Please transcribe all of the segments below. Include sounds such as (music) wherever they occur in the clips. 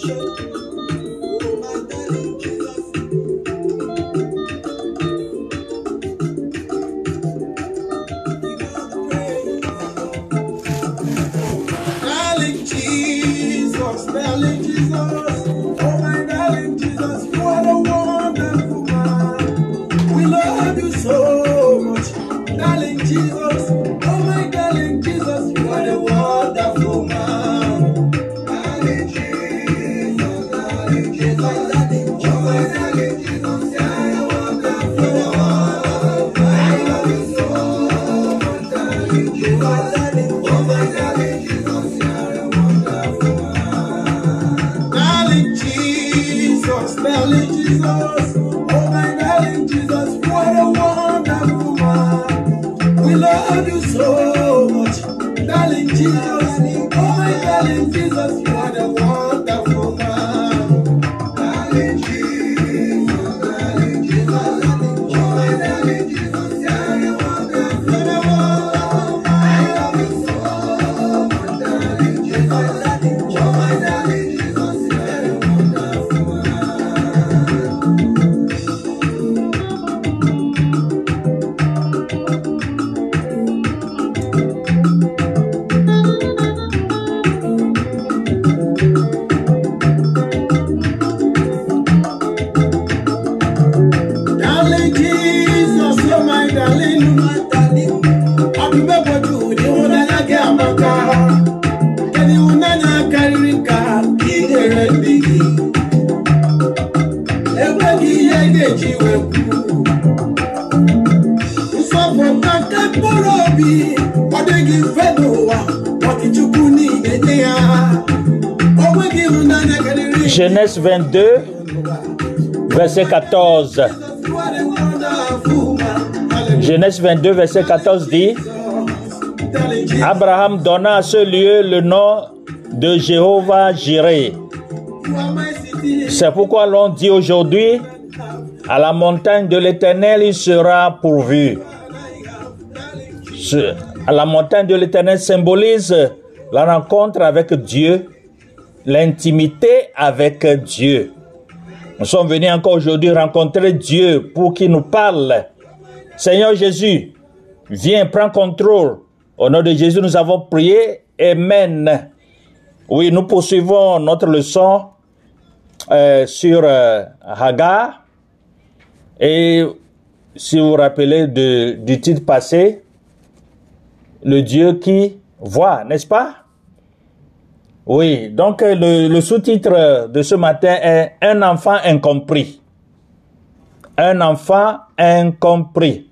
show. 22, verset 14. You are the wonderful man. Hallelujah. Genèse 22, verset 14 dit, Abraham donna à ce lieu le nom de Jéhovah Jireh. C'est pourquoi l'on dit aujourd'hui, à la montagne de l'Éternel, il sera pourvu. À la montagne de l'Éternel symbolise la rencontre avec Dieu, l'intimité avec Dieu. Nous sommes venus encore aujourd'hui rencontrer Dieu pour qu'il nous parle. Seigneur Jésus, viens, prends contrôle. Au nom de Jésus, nous avons prié. Amen. Oui, nous poursuivons notre leçon euh, sur euh, Hagar. Et si vous vous rappelez du titre passé, le Dieu qui voit, n'est-ce pas? Oui, donc euh, le, sous-titre de ce matin est Un enfant incompris. Un enfant incompris.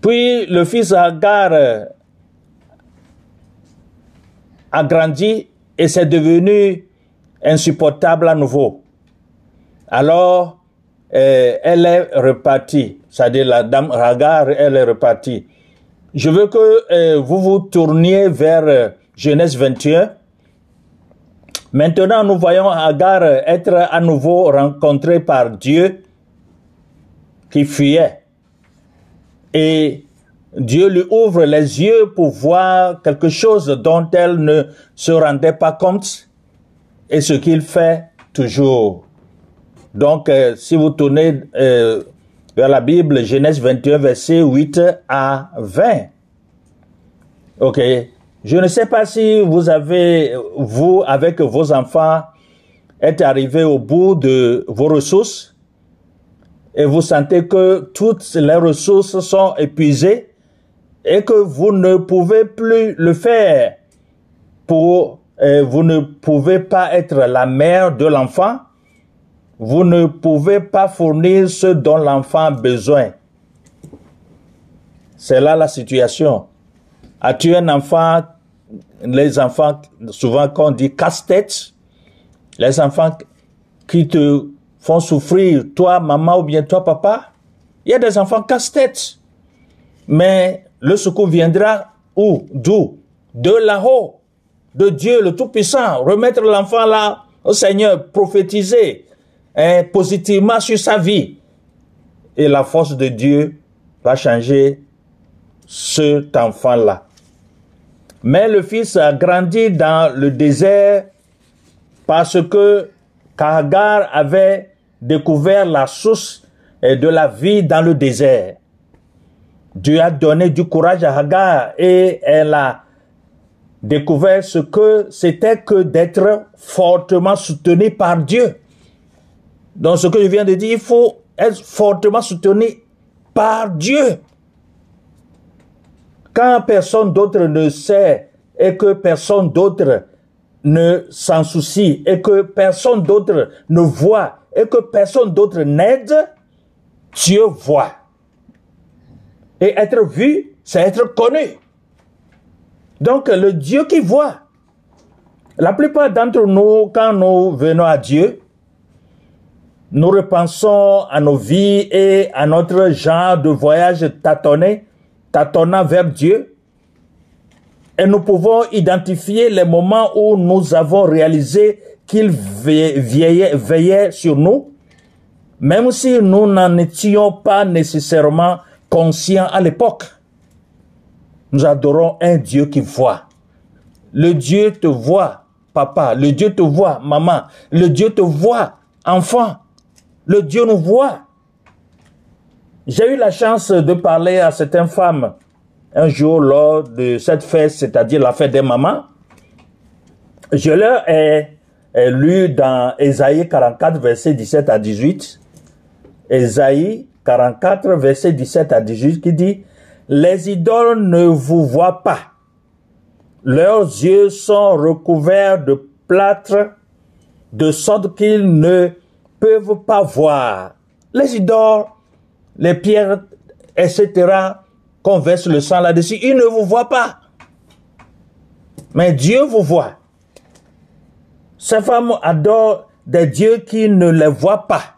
Puis le fils Hagar euh, a grandi et c'est devenu insupportable à nouveau. Alors, euh, elle est repartie. C'est-à-dire la dame Hagar, elle est repartie. Je veux que vous vous tourniez vers Genèse 21. Maintenant, nous voyons Hagar être à nouveau rencontrée par Dieu qui fuyait. Et Dieu lui ouvre les yeux pour voir quelque chose dont elle ne se rendait pas compte et ce qu'il fait toujours. Donc, euh, si vous tournez euh, vers la Bible, Genèse 21, verset 8 à 20. Ok. Je ne sais pas si vous avez, vous, avec vos enfants, êtes arrivé au bout de vos ressources et vous sentez que toutes les ressources sont épuisées et que vous ne pouvez plus le faire pour, vous ne pouvez pas être la mère de l'enfant, vous ne pouvez pas fournir ce dont l'enfant a besoin. C'est là la situation. As-tu un enfant, les enfants, souvent qu'on dit casse-tête, les enfants qui te font souffrir, toi maman ou bien toi papa, il y a des enfants casse-tête. Mais le secours viendra où? D'où? De là-haut, de Dieu le Tout-Puissant. Remettre l'enfant là au Seigneur, prophétiser hein, positivement sur sa vie. Et la force de Dieu va changer cet enfant-là. Mais le fils a grandi dans le désert parce que Hagar avait découvert la source de la vie dans le désert. Dieu a donné du courage à Hagar et elle a découvert ce que c'était que d'être fortement soutenu par Dieu. Donc ce que je viens de dire, il faut être fortement soutenu par Dieu. Quand personne d'autre ne sait et que personne d'autre ne s'en soucie et que personne d'autre ne voit et que personne d'autre n'aide, Dieu voit. Et être vu, c'est être connu. Donc le Dieu qui voit. La plupart d'entre nous, quand nous venons à Dieu, nous repensons à nos vies et à notre genre de voyage tâtonné, tâtonnant vers Dieu. Et nous pouvons identifier les moments où nous avons réalisé qu'il veillait, veillait sur nous, même si nous n'en étions pas nécessairement conscients à l'époque. Nous adorons un Dieu qui voit. Le Dieu te voit, papa. Le Dieu te voit, maman. Le Dieu te voit, enfant. Le Dieu nous voit. J'ai eu la chance de parler à certaines femmes un jour lors de cette fête, c'est-à-dire la fête des mamans. Je leur ai, lu dans Ésaïe 44, verset 17 à 18. Ésaïe 44, verset 17 à 18 qui dit, les idoles ne vous voient pas. Leurs yeux sont recouverts de plâtre, de sorte qu'ils ne peuvent pas voir. Les idoles, les pierres, etc., qu'on verse le sang là-dessus, ils ne vous voient pas. Mais Dieu vous voit. Ces femmes adorent des dieux qui ne les voient pas.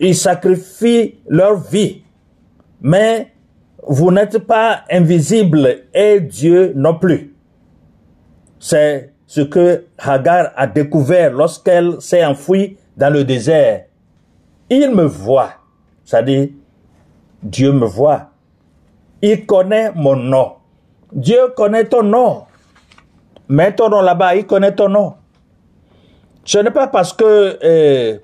Ils sacrifient leur vie mais vous n'êtes pas invisible et Dieu non plus. C'est ce que Hagar a découvert lorsqu'elle s'est enfouie dans le désert. Il me voit, dit, Dieu me voit. Il connaît mon nom. Dieu connaît ton nom. Mets ton nom là-bas, il connaît ton nom. Ce n'est pas parce que euh,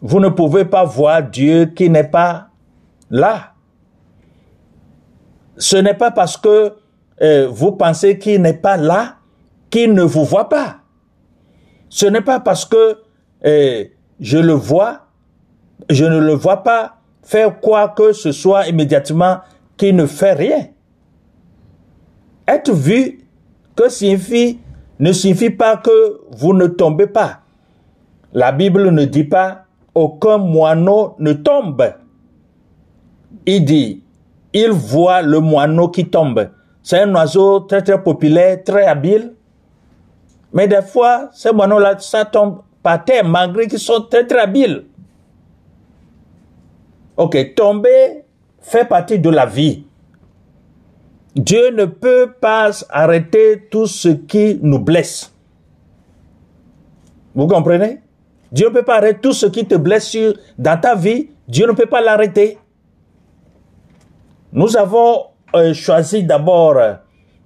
vous ne pouvez pas voir Dieu qui n'est pas là ce n'est pas parce que euh, vous pensez qu'il n'est pas là qu'il ne vous voit pas. Ce n'est pas parce que euh, je le vois, je ne le vois pas faire quoi que ce soit immédiatement qu'il ne fait rien. Être vu que ne signifie pas que vous ne tombez pas. La Bible ne dit pas aucun moineau ne tombe. Il dit il voit le moineau qui tombe. C'est un oiseau très très populaire, très habile. Mais des fois, ces moineaux-là, ça tombe par terre, malgré qu'ils sont très très habiles. Ok, tomber fait partie de la vie. Dieu ne peut pas arrêter tout ce qui nous blesse. Vous comprenez? Dieu ne peut pas arrêter tout ce qui te blesse dans ta vie. Dieu ne peut pas l'arrêter. Nous avons euh, choisi d'abord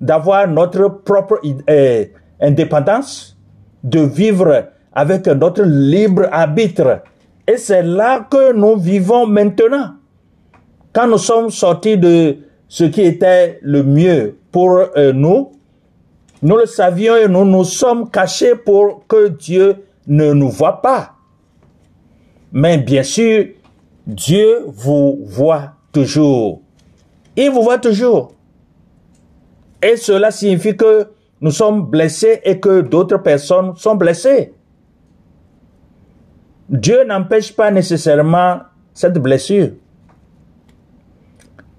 d'avoir notre propre euh, indépendance, de vivre avec notre libre arbitre. Et c'est là que nous vivons maintenant. Quand nous sommes sortis de ce qui était le mieux pour euh, nous, nous le savions et nous nous sommes cachés pour que Dieu ne nous voit pas. Mais bien sûr, Dieu vous voit toujours. Il vous voit toujours. Et cela signifie que nous sommes blessés et que d'autres personnes sont blessées. Dieu n'empêche pas nécessairement cette blessure.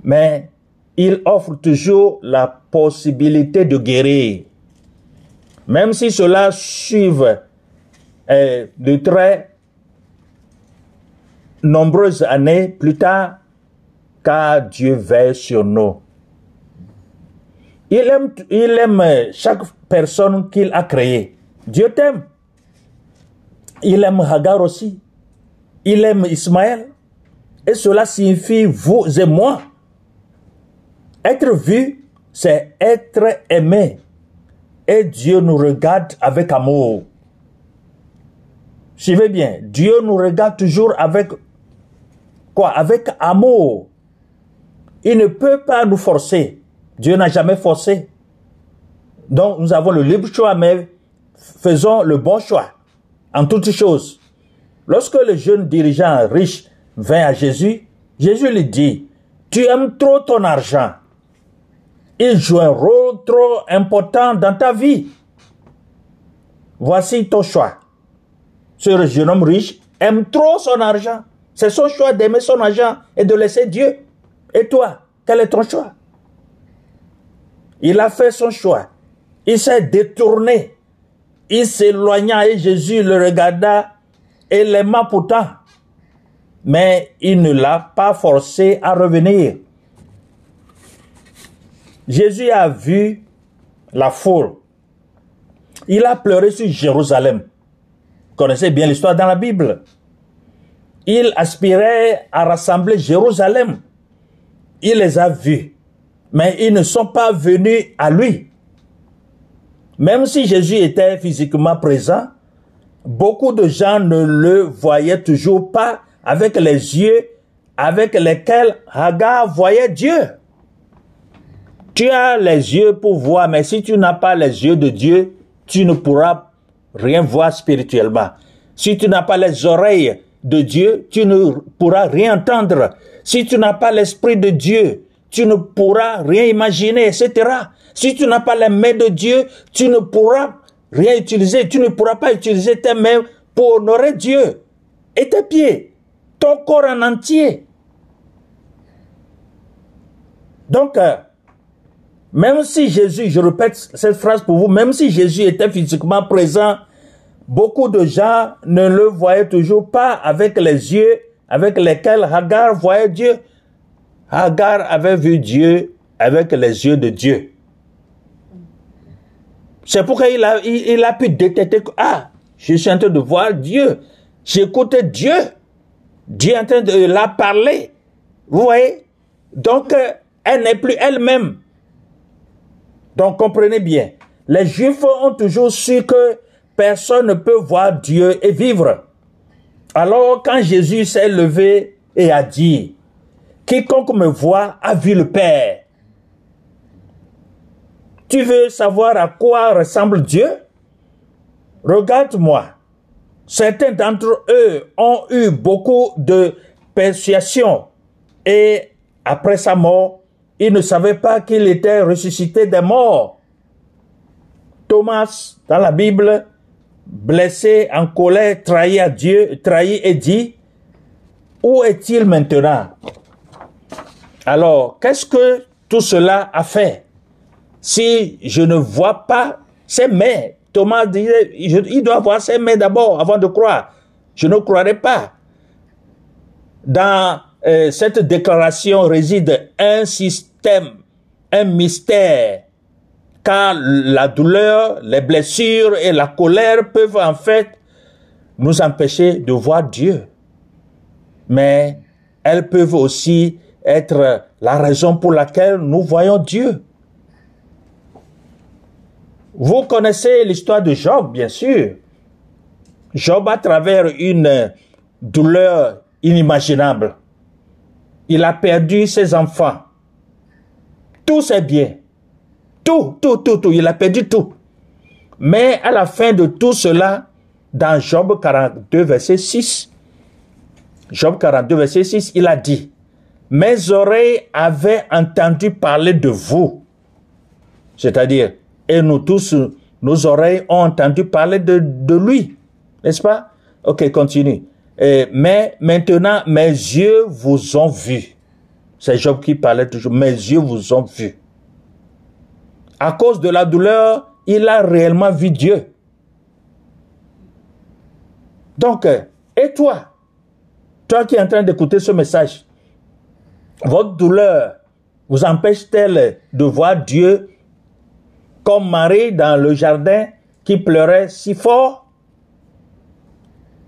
Mais il offre toujours la possibilité de guérir. Même si cela suive euh, de très nombreuses années plus tard, car Dieu veille sur nous. Il aime, il aime chaque personne qu'il a créée. Dieu t'aime. Il aime Hagar aussi. Il aime Ismaël. Et cela signifie vous et moi. Être vu, c'est être aimé. Et Dieu nous regarde avec amour. Suivez bien, Dieu nous regarde toujours avec quoi? Avec amour. Il ne peut pas nous forcer. Dieu n'a jamais forcé. Donc nous avons le libre choix, mais faisons le bon choix en toutes choses. Lorsque le jeune dirigeant riche vint à Jésus, Jésus lui dit, tu aimes trop ton argent. Il joue un rôle trop important dans ta vie. Voici ton choix. Ce jeune homme riche aime trop son argent. C'est son choix d'aimer son argent et de laisser Dieu. Et toi, quel est ton choix? Il a fait son choix. Il s'est détourné. Il s'éloigna et Jésus le regarda et l'aima pourtant. Mais il ne l'a pas forcé à revenir. Jésus a vu la foule. Il a pleuré sur Jérusalem. Vous connaissez bien l'histoire dans la Bible. Il aspirait à rassembler Jérusalem. Il les a vus. Mais ils ne sont pas venus à lui. Même si Jésus était physiquement présent, beaucoup de gens ne le voyaient toujours pas avec les yeux avec lesquels Hagar voyait Dieu. Tu as les yeux pour voir, mais si tu n'as pas les yeux de Dieu, tu ne pourras rien voir spirituellement. Si tu n'as pas les oreilles de Dieu, tu ne pourras rien entendre. Si tu n'as pas l'esprit de Dieu, tu ne pourras rien imaginer, etc. Si tu n'as pas les mains de Dieu, tu ne pourras rien utiliser. Tu ne pourras pas utiliser tes mains pour honorer Dieu. Et tes pieds, ton corps en entier. Donc, euh, même si Jésus, je répète cette phrase pour vous, même si Jésus était physiquement présent, beaucoup de gens ne le voyaient toujours pas avec les yeux avec lesquels Hagar voyait Dieu. Hagar avait vu Dieu avec les yeux de Dieu. C'est pourquoi il a, pu détecter que, ah, je suis en train de voir Dieu. J'écoutais Dieu. Dieu est en train de la parler. Vous voyez? Donc, euh, elle n'est plus elle-même. Donc comprenez bien, les Juifs ont toujours su que personne ne peut voir Dieu et vivre. Alors quand Jésus s'est levé et a dit, quiconque me voit a vu le Père. Tu veux savoir à quoi ressemble Dieu Regarde-moi. Certains d'entre eux ont eu beaucoup de persuasion et après sa mort, il ne savait pas qu'il était ressuscité des morts. Thomas, dans la Bible, blessé, en colère, trahi à Dieu, trahi et dit, où est-il maintenant? Alors, qu'est-ce que tout cela a fait? Si je ne vois pas ses mains, Thomas disait, il doit voir ses mains d'abord avant de croire. Je ne croirai pas. Dans euh, cette déclaration réside un système un mystère, car la douleur, les blessures et la colère peuvent en fait nous empêcher de voir Dieu. Mais elles peuvent aussi être la raison pour laquelle nous voyons Dieu. Vous connaissez l'histoire de Job, bien sûr. Job, à travers une douleur inimaginable, il a perdu ses enfants tous ses biens. Tout, tout, tout, tout. Il a perdu tout. Mais à la fin de tout cela, dans Job 42, verset 6, Job 42, verset 6, il a dit, mes oreilles avaient entendu parler de vous. C'est-à-dire, et nous tous, nos oreilles ont entendu parler de, de lui. N'est-ce pas? Ok, continue. mais maintenant, mes yeux vous ont vu. C'est Job qui parlait toujours. Mes yeux vous ont vu. À cause de la douleur, il a réellement vu Dieu. Donc, et toi, toi qui es en train d'écouter ce message, votre douleur vous empêche-t-elle de voir Dieu comme Marie dans le jardin qui pleurait si fort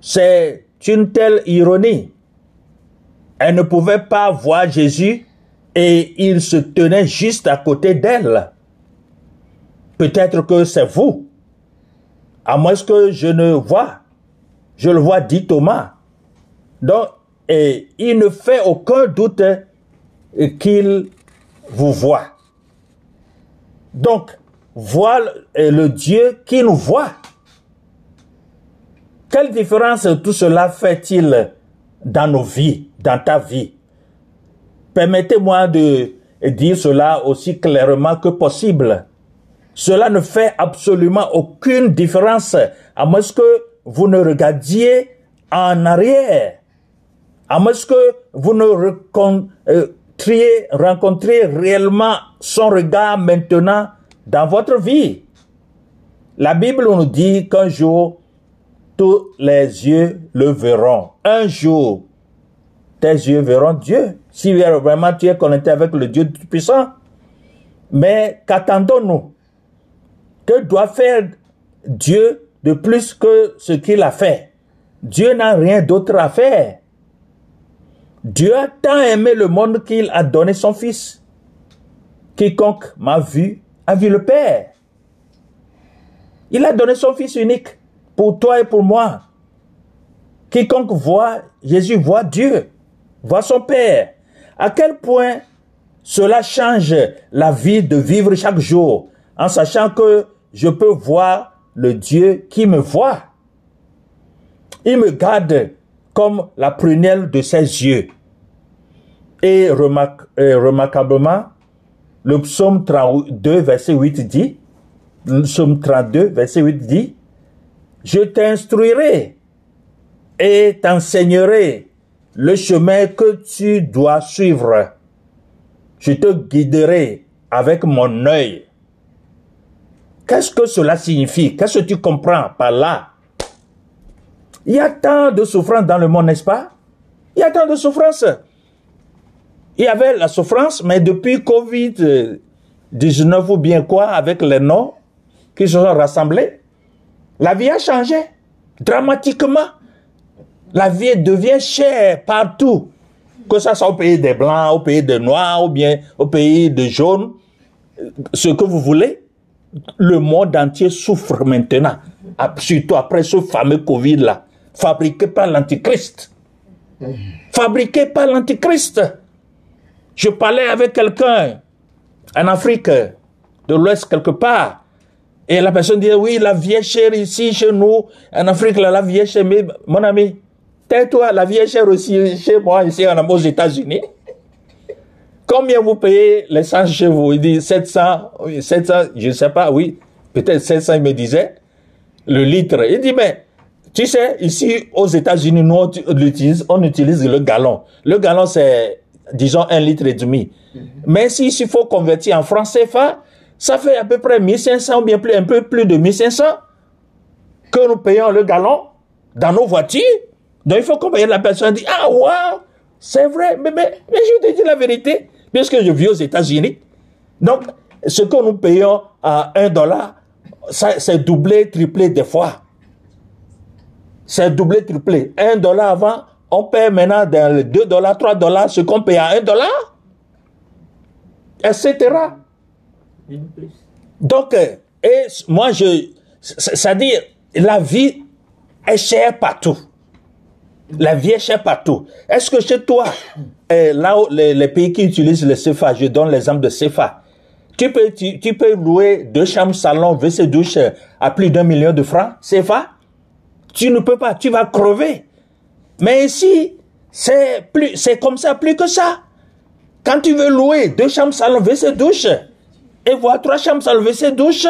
C'est une telle ironie. Elle ne pouvait pas voir Jésus et il se tenait juste à côté d'elle. Peut-être que c'est vous. À moins que je ne vois. Je le vois, dit Thomas. Donc, et il ne fait aucun doute qu'il vous voit. Donc, voir le Dieu qui nous voit. Quelle différence tout cela fait-il dans nos vies, dans ta vie? Permettez-moi de dire cela aussi clairement que possible. Cela ne fait absolument aucune différence à moins que vous ne regardiez en arrière, à moins que vous ne rencontriez, rencontriez réellement son regard maintenant dans votre vie. La Bible nous dit qu'un jour, tous les yeux le verront. Un jour, tes yeux verront Dieu. Si vraiment tu es connecté avec le Dieu Tout-Puissant. Mais qu'attendons-nous? Que doit faire Dieu de plus que ce qu'il a fait? Dieu n'a rien d'autre à faire. Dieu a tant aimé le monde qu'il a donné son Fils. Quiconque m'a vu a vu le Père. Il a donné son Fils unique pour toi et pour moi. Quiconque voit Jésus voit Dieu, voit son Père. À quel point cela change la vie de vivre chaque jour en sachant que je peux voir le Dieu qui me voit. Il me garde comme la prunelle de ses yeux. Et remarquablement, le psaume 32, verset 8 dit, le psaume 32, verset 8 dit, Je t'instruirai et t'enseignerai le chemin que tu dois suivre. Je te guiderai avec mon œil. Qu'est-ce que cela signifie? Qu'est-ce que tu comprends par là? Il y a tant de souffrance dans le monde, n'est-ce pas? Il y a tant de souffrance. Il y avait la souffrance, mais depuis Covid-19 ou bien quoi, avec les noms qui se sont rassemblés, la vie a changé dramatiquement. La vie devient chère partout, que ce soit au pays des Blancs, au pays des Noirs, ou bien au pays des Jaunes, ce que vous voulez. Le monde entier souffre maintenant, surtout après ce fameux Covid-là, fabriqué par l'Antichrist. Fabriqué par l'Antichrist. Je parlais avec quelqu'un en Afrique de l'Ouest quelque part. Et la personne dit, oui, la vie est chère ici, chez nous. En Afrique, la vie chère. Mais mon ami, tais-toi, la vie est chère aussi chez moi, ici aux États-Unis. Combien vous payez l'essence chez vous? Il dit 700, 700, je ne sais pas, oui, peut-être 700, il me disait, le litre. Il dit, mais tu sais, ici aux États-Unis, nous, on utilise, on utilise le gallon. Le gallon, c'est disons un litre et demi. Mais si il faut convertir en francs CFA, ça fait à peu près 1500 ou bien plus, un peu plus de 1500 que nous payons le gallon dans nos voitures. Donc il faut qu'on paye la personne dit Ah, waouh, c'est vrai, mais, mais, mais, je te dis la vérité, puisque je vis aux États-Unis. Donc, ce que nous payons à 1 dollar, c'est doublé, triplé des fois. C'est doublé, triplé. 1 dollar avant, on paie maintenant dans les 2 dollars, 3 dollars ce qu'on paye à 1 dollar, etc. Donc, euh, et moi, je, c'est-à-dire, la vie est chère partout. La vie est chère partout. Est-ce que chez toi, euh, là où les, pays qui utilisent le CFA, je donne l'exemple de CFA, tu peux, tu, tu, peux louer deux chambres, salon, WC, douche à plus d'un million de francs CFA? Tu ne peux pas, tu vas crever. Mais ici, c'est plus, c'est comme ça, plus que ça. Quand tu veux louer deux chambres, salon, WC, douche, et voir trois chambres, salon, WC, douche,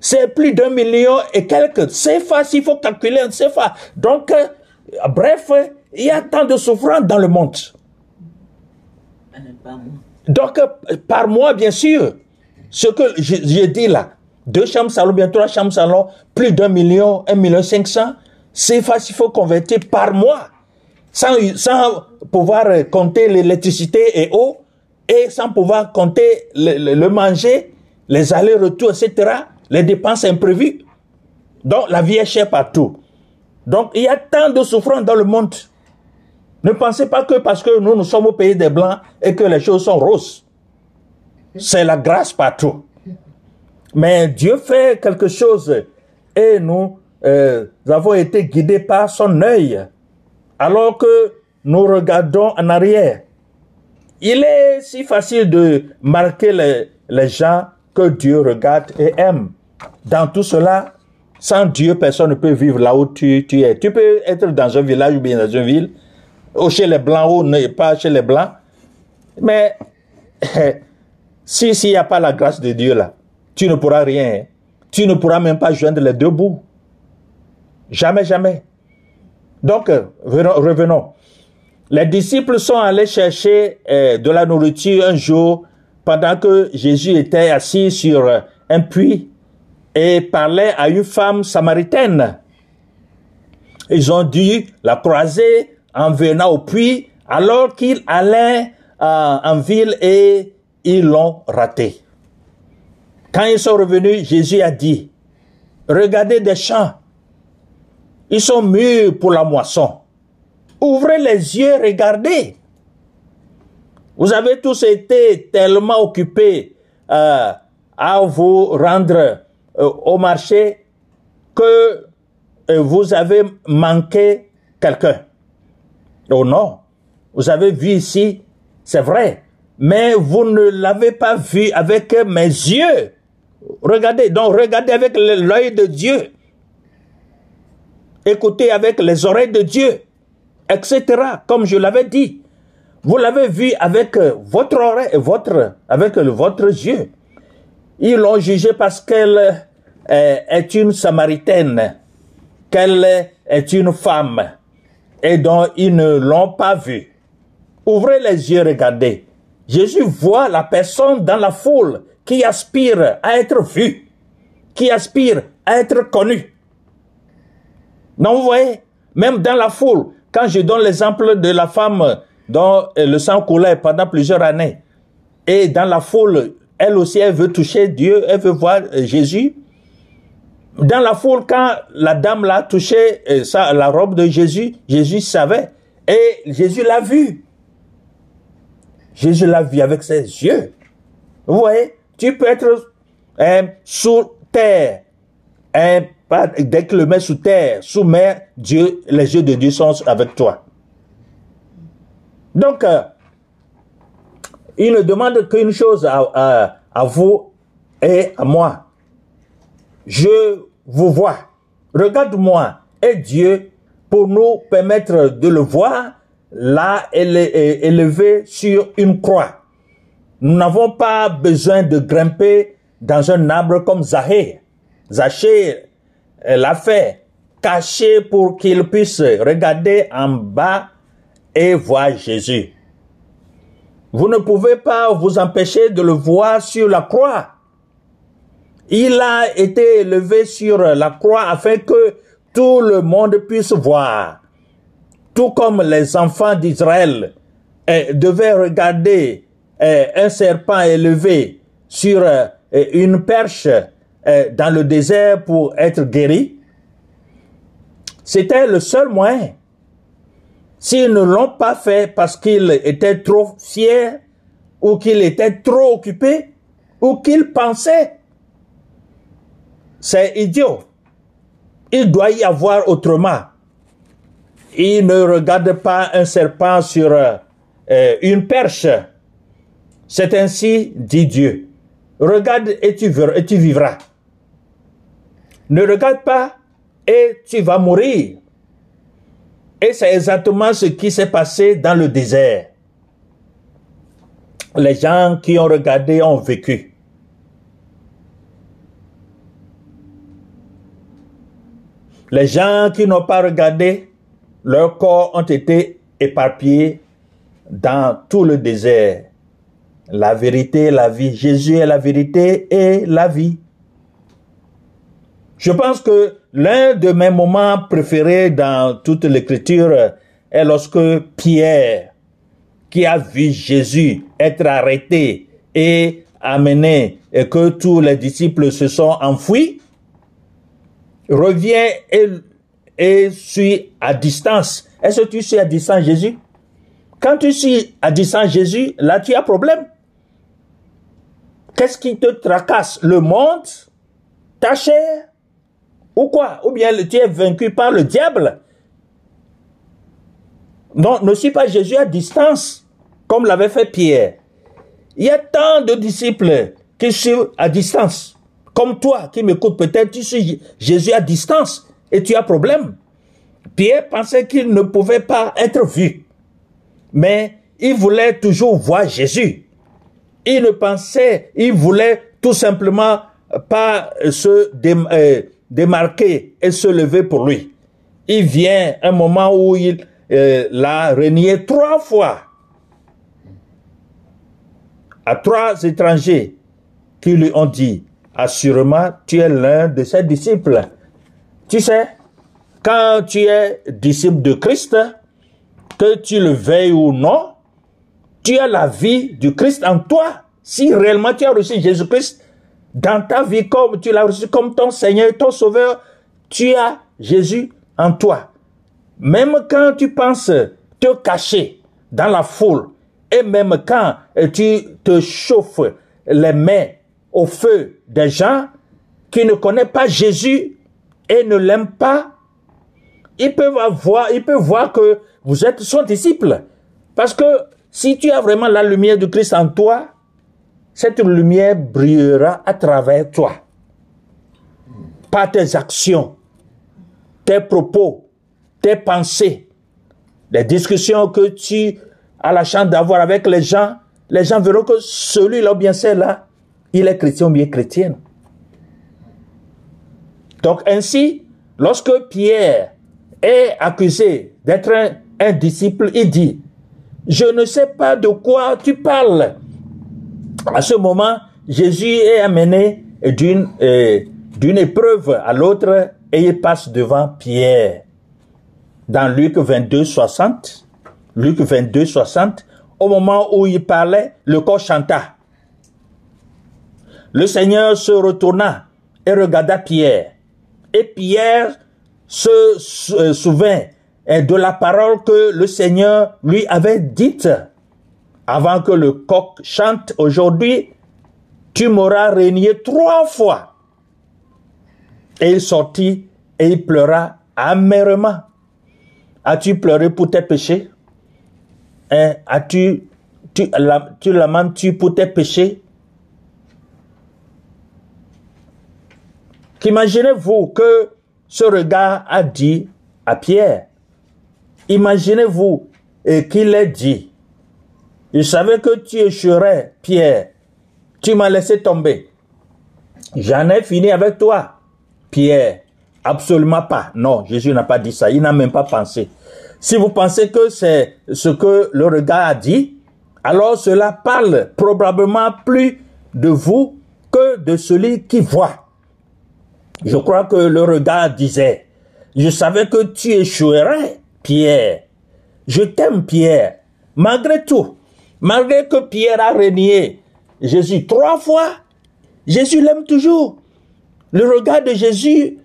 c'est plus d'un million et quelques. C'est facile, il faut calculer un CFA. Donc, euh, bref, il y a tant de souffrance dans le monde. Donc, euh, par mois, bien sûr, ce que j'ai dit là, deux chambres, salon, bien trois chambres, salon, plus d'un million, un million cinq cents, c'est facile, il faut convertir par mois, sans, pouvoir compter l'électricité et eau, et sans pouvoir compter le, manger, les allers-retours, etc., les dépenses imprévues. Donc, la vie est chère partout. Donc, il y a tant de souffrance dans le monde. Ne pensez pas que parce que nous, nous sommes au pays des Blancs et que les choses sont roses. C'est la grâce partout. Mais Dieu fait quelque chose et nous euh, avons été guidés par son œil, alors que nous regardons en arrière. Il est si facile de marquer les, les gens que Dieu regarde et aime. Dans tout cela, sans Dieu, personne ne peut vivre là où tu, tu es. Tu peux être dans un village ou bien dans une ville, ou chez les Blancs ou pas chez les Blancs. Mais (laughs) si s'il n'y a pas la grâce de Dieu là, tu ne pourras rien. Tu ne pourras même pas joindre les deux bouts. Jamais, jamais. Donc, revenons. Les disciples sont allés chercher euh, de la nourriture un jour pendant que Jésus était assis sur un puits et parlait à une femme samaritaine. Ils ont dû la croiser en venant au puits alors qu'il allait euh, en ville et ils l'ont raté. Quand ils sont revenus, Jésus a dit, regardez des champs, ils sont mûrs pour la moisson. Ouvrez les yeux, regardez. Vous avez tous été tellement occupés euh, à vous rendre euh, au marché que euh, vous avez manqué quelqu'un. Oh non, vous avez vu ici, c'est vrai, mais vous ne l'avez pas vu avec mes yeux. Regardez, donc regardez avec l'œil de Dieu. Écoutez avec les oreilles de Dieu, etc. Comme je l'avais dit. Vous l'avez vu avec votre oreille et votre, avec votre yeux. Ils l'ont jugé parce qu'elle est une samaritaine, qu'elle est une femme, et dont ils ne l'ont pas vue. Ouvrez les yeux, regardez. Jésus voit la personne dans la foule qui aspire à être vue, qui aspire à être connue. Non, vous voyez, même dans la foule, quand je donne l'exemple de la femme dont le sang coulait pendant plusieurs années, et dans la foule, elle aussi, elle veut toucher Dieu, elle veut voir Jésus, dans la foule, quand la dame l'a touché, euh, ça, la robe de Jésus, Jésus savait. Et Jésus l'a vu. Jésus l'a vu avec ses yeux. Vous voyez, tu peux être sous terre. Dès que le met sous terre, sous mer, Dieu, les yeux de Dieu sont avec toi. Donc, euh, il ne demande qu'une chose à, à vous et à moi. Je vous vois. Regarde-moi. Et Dieu, pour nous permettre de le voir, là, élevée sur une croix. Nous n'avons pas besoin de grimper dans un arbre comme Zahé. Zachée l'a fait, caché pour qu'il puisse regarder en bas et voir Jésus. Vous ne pouvez pas vous empêcher de le voir sur la croix. Il a été élevé sur la croix afin que tout le monde puisse voir. Tout comme les enfants d'Israël eh, devaient regarder eh, un serpent élevé sur eh, une perche dans le désert pour être guéri. C'était le seul moyen. S'ils ne l'ont pas fait parce qu'ils étaient trop fiers ou qu'ils étaient trop occupés ou qu'ils pensaient c'est idiot. Il doit y avoir autrement. Il ne regarde pas un serpent sur euh, une perche. C'est ainsi, dit Dieu. Regarde et tu, et tu vivras. Ne regarde pas et tu vas mourir. Et c'est exactement ce qui s'est passé dans le désert. Les gens qui ont regardé ont vécu. Les gens qui n'ont pas regardé, leurs corps ont été éparpillés dans tout le désert. La vérité, la vie. Jésus est la vérité et la vie. Je pense que l'un de mes moments préférés dans toute l'écriture est lorsque Pierre, qui a vu Jésus être arrêté et amené et que tous les disciples se sont enfouis, reviens et, et suis à distance. Est-ce que tu suis à distance Jésus? Quand tu suis à distance Jésus, là tu as problème. Qu'est-ce qui te tracasse? Le monde Ta chair Ou quoi Ou bien tu es vaincu par le diable Non, ne suis pas Jésus à distance, comme l'avait fait Pierre. Il y a tant de disciples qui sont à distance. Comme toi qui m'écoutes, peut-être tu suis Jésus à distance et tu as problème. Pierre pensait qu'il ne pouvait pas être vu. Mais il voulait toujours voir Jésus. Il ne pensait, il voulait tout simplement pas se euh, démarquer et se lever pour lui. Il vient un moment où il euh, l'a renié trois fois à trois étrangers qui lui ont dit, assurément, tu es l'un de ses disciples. Tu sais, quand tu es disciple de Christ, que tu le veilles ou non, tu as la vie du Christ en toi. Si réellement tu as reçu Jésus-Christ dans ta vie comme tu l'as reçu comme ton Seigneur, ton Sauveur, tu as Jésus en toi. Même quand tu penses te cacher dans la foule, et même quand tu te chauffes les mains au feu des gens qui ne connaissent pas Jésus et ne l'aiment pas, ils peuvent voir, ils peuvent voir que vous êtes son disciple. Parce que si tu as vraiment la lumière de Christ en toi, cette lumière brillera à travers toi. Par tes actions, tes propos, tes pensées, les discussions que tu as la chance d'avoir avec les gens, les gens verront que celui-là, bien celle-là, il est chrétien ou bien chrétienne. Donc ainsi, lorsque Pierre est accusé d'être un, disciple, il dit, je ne sais pas de quoi tu parles. À ce moment, Jésus est amené d'une euh, d'une épreuve à l'autre et il passe devant Pierre. Dans Luc 22, 60, Luc 22, 60, au moment où il parlait, le corps chanta. Le Seigneur se retourna et regarda Pierre. Et Pierre se euh, souvint euh, de la parole que le Seigneur lui avait dite avant que le coq chante aujourd'hui, tu m'auras régné trois fois. Et il sortit et il pleura amèrement. As-tu pleuré pour tes péchés? Hein? As-tu, tu, tu lamentes-tu pour tes péchés? Qu'imaginez-vous que ce regard a dit à Pierre, imaginez-vous qu'il ait dit, je savais que tu échouerais, Pierre, tu m'as laissé tomber. J'en ai fini avec toi, Pierre. Absolument pas. Non, Jésus n'a pas dit ça. Il n'a même pas pensé. Si vous pensez que c'est ce que le regard a dit, alors cela parle probablement plus de vous que de celui qui voit. Je crois que le regard disait, je savais que tu échouerais, Pierre. Je t'aime, Pierre. Malgré tout, malgré que Pierre a renié Jésus trois fois, Jésus l'aime toujours. Le regard de Jésus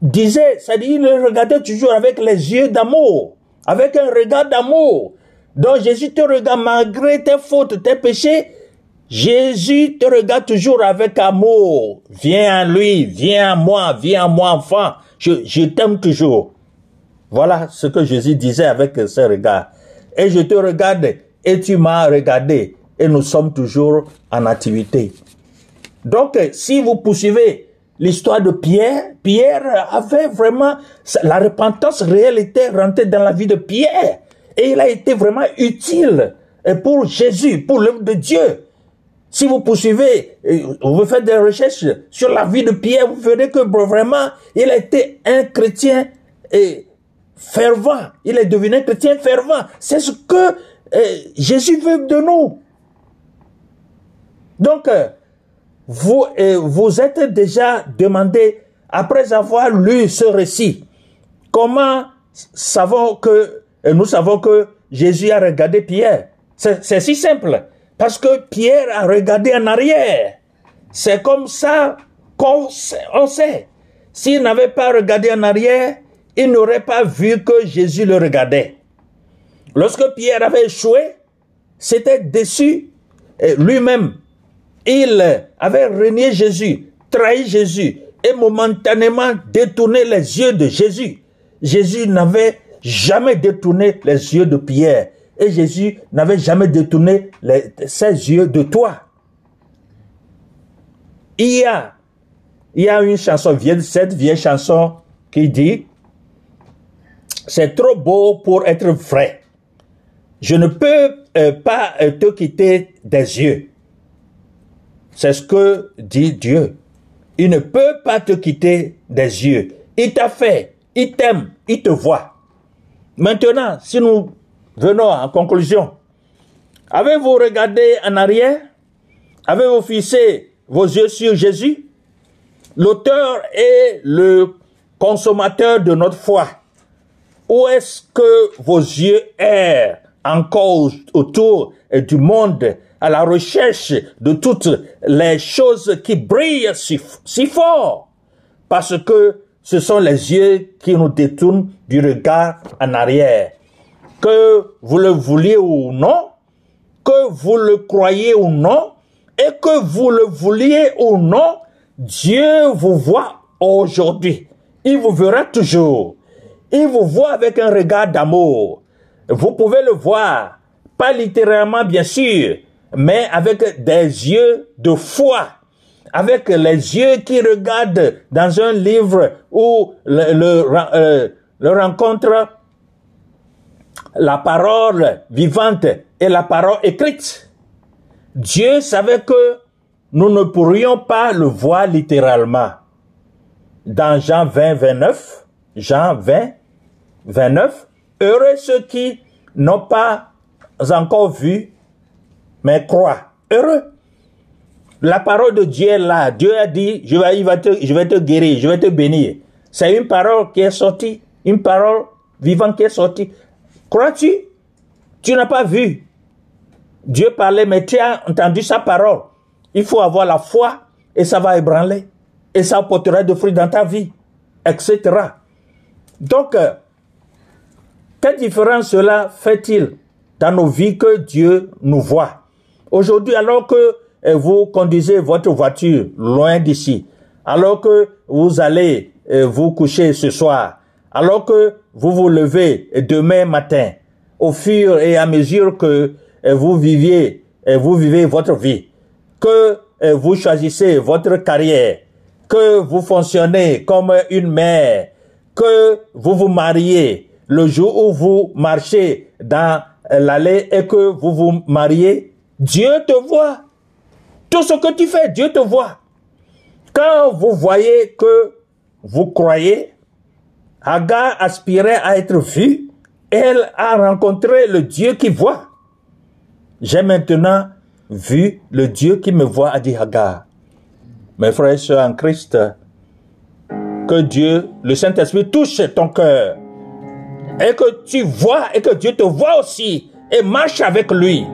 disait, dit, il le regardait toujours avec les yeux d'amour, avec un regard d'amour. Donc Jésus te regarde malgré tes fautes, tes péchés, Jésus te regarde toujours avec amour. Viens à lui, viens à moi, viens à moi enfant. Je, t'aime toujours. Voilà ce que Jésus disait avec ce regard. Et je te regarde et tu m'as regardé. Et nous sommes toujours en activité. Donc, si vous poursuivez l'histoire de Pierre, Pierre avait vraiment, la repentance réelle était rentrée dans la vie de Pierre. Et il a été vraiment utile pour Jésus, pour l'œuvre de Dieu. Si vous poursuivez, euh, vous faites des recherches sur la vie de Pierre, vous verrez que vraiment, il a été un chrétien fervent. Il est devenu un chrétien fervent. C'est ce que euh, Jésus veut de nous. Donc, euh, vous, vous êtes déjà demandé, après avoir lu ce récit, comment savons que, nous savons que Jésus a regardé Pierre. C'est si simple. Parce que Pierre a regardé en arrière. C'est comme ça qu'on sait. S'il n'avait pas regardé en arrière, il n'aurait pas vu que Jésus le regardait. Lorsque Pierre avait échoué, c'était déçu lui-même. Il avait renié Jésus, trahi Jésus, et momentanément détourné les yeux de Jésus. Jésus n'avait jamais détourné les yeux de Pierre et Jésus n'avait jamais détourné ses yeux de toi. Il y a, il y a une chanson cette vieille chanson qui dit c'est trop beau pour être vrai. Je ne peux euh, pas euh, te quitter des yeux. C'est ce que dit Dieu. Il ne peut pas te quitter des yeux. Il t'a fait, il t'aime, il te voit. Maintenant, si nous venons en conclusion, avez-vous regardé en arrière? Avez-vous fixé vos yeux sur Jésus? L'auteur et le consommateur de notre foi. Où est-ce que vos yeux errent? Encore autour du monde à la recherche de toutes les choses qui brillent si, si fort Parce que ce sont les yeux qui nous détournent du regard en arrière. Que vous le vouliez ou non, que vous le croyez ou non, et que vous le vouliez ou non, Dieu vous voit aujourd'hui. Il vous verra toujours. Il vous voit avec un regard d'amour. Vous pouvez le voir, pas littéralement bien sûr, mais avec des yeux de foi, avec les yeux qui regardent dans un livre où le, le, euh, le rencontre la parole vivante et la parole écrite. Dieu savait que nous ne pourrions pas le voir littéralement. Dans Jean 20, 29, Jean 20, 29, heureux ceux qui n'ont pas encore vu, mais croient. Heureux. La parole de Dieu est là. Dieu a dit, je vais, te, je vais te guérir, je vais te bénir. C'est une parole qui est sortie, une parole vivante qui est sortie. Crois-tu? Tu n'as pas vu. Dieu parlait, mais tu as entendu sa parole. Il faut avoir la foi et ça va ébranler. Et ça apportera de fruits dans ta vie, etc. Donc, euh, quelle différence cela fait-il dans nos vies que Dieu nous voit? Aujourd'hui, alors que euh, vous conduisez votre voiture loin d'ici, alors que vous allez euh, vous coucher ce soir, alors que vous vous levez demain matin, au fur et à mesure que euh, vous viviez, vous vivez votre vie, que vous choisissez votre carrière, que vous fonctionnez comme une mère, que vous vous mariez, le jour où vous marchez dans l'allée et que vous vous mariez, Dieu te voit. Tout ce que tu fais, Dieu te voit. Quand vous voyez que vous croyez, Agar aspirait à être vue, elle a rencontré le Dieu qui voit. J'ai maintenant vu le Dieu qui me voit, a dit Hagar. Mes frères et sœurs en Christ, que Dieu, le Saint-Esprit touche ton cœur et que tu vois et que Dieu te voit aussi et marche avec lui.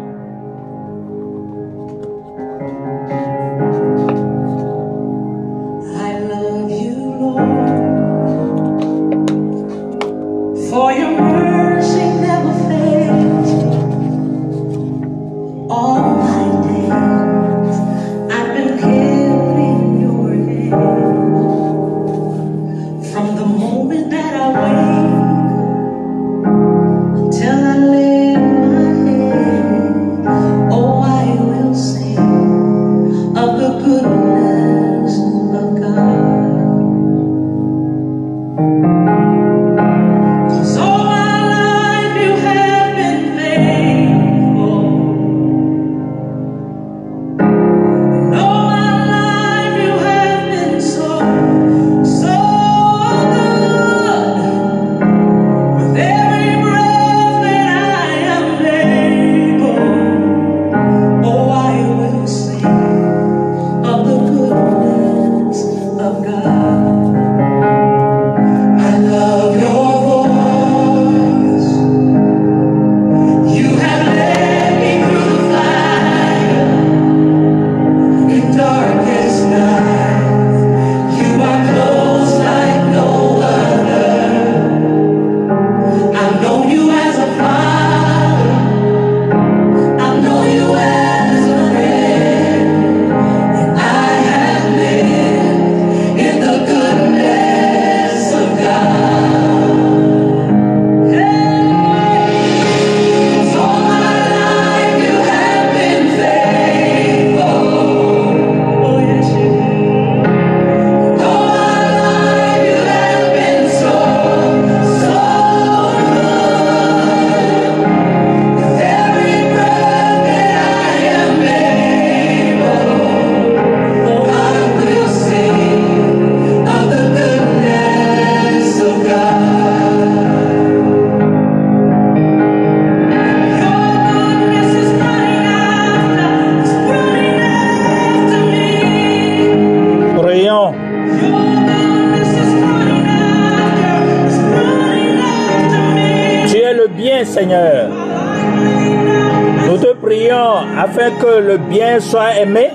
Que le bien soit aimé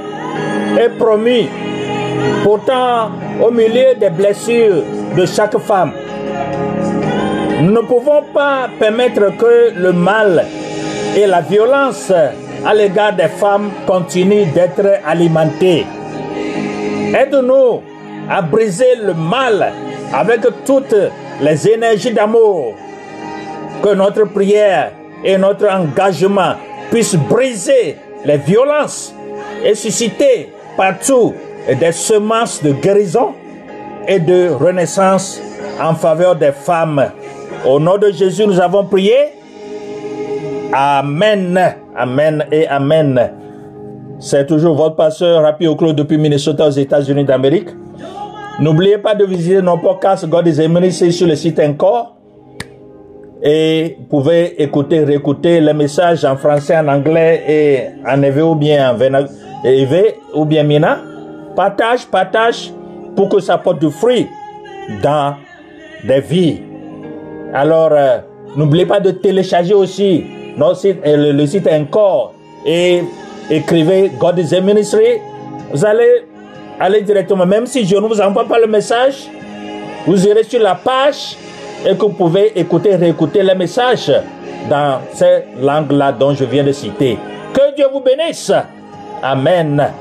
et promu. Pourtant, au milieu des blessures de chaque femme, nous ne pouvons pas permettre que le mal et la violence à l'égard des femmes continuent d'être alimentés. Aide-nous à briser le mal avec toutes les énergies d'amour. Que notre prière et notre engagement puissent briser les violences et susciter partout des semences de guérison et de renaissance en faveur des femmes. Au nom de Jésus, nous avons prié. Amen, Amen et Amen. C'est toujours votre pasteur Rapi Oclo depuis Minnesota aux États-Unis d'Amérique. N'oubliez pas de visiter nos podcasts God is Eminence sur le site encore. Et vous pouvez écouter, réécouter les messages en français, en anglais et en EV ou bien en EV ou bien Mina. Partage, partage pour que ça porte du fruit dans des vies. Alors, euh, n'oubliez pas de télécharger aussi notre site, euh, le site encore et écrivez God is a Ministry. Vous allez aller directement, même si je ne vous envoie pas le message, vous irez sur la page et que vous pouvez écouter, réécouter les messages dans ces langues-là dont je viens de citer. Que Dieu vous bénisse. Amen.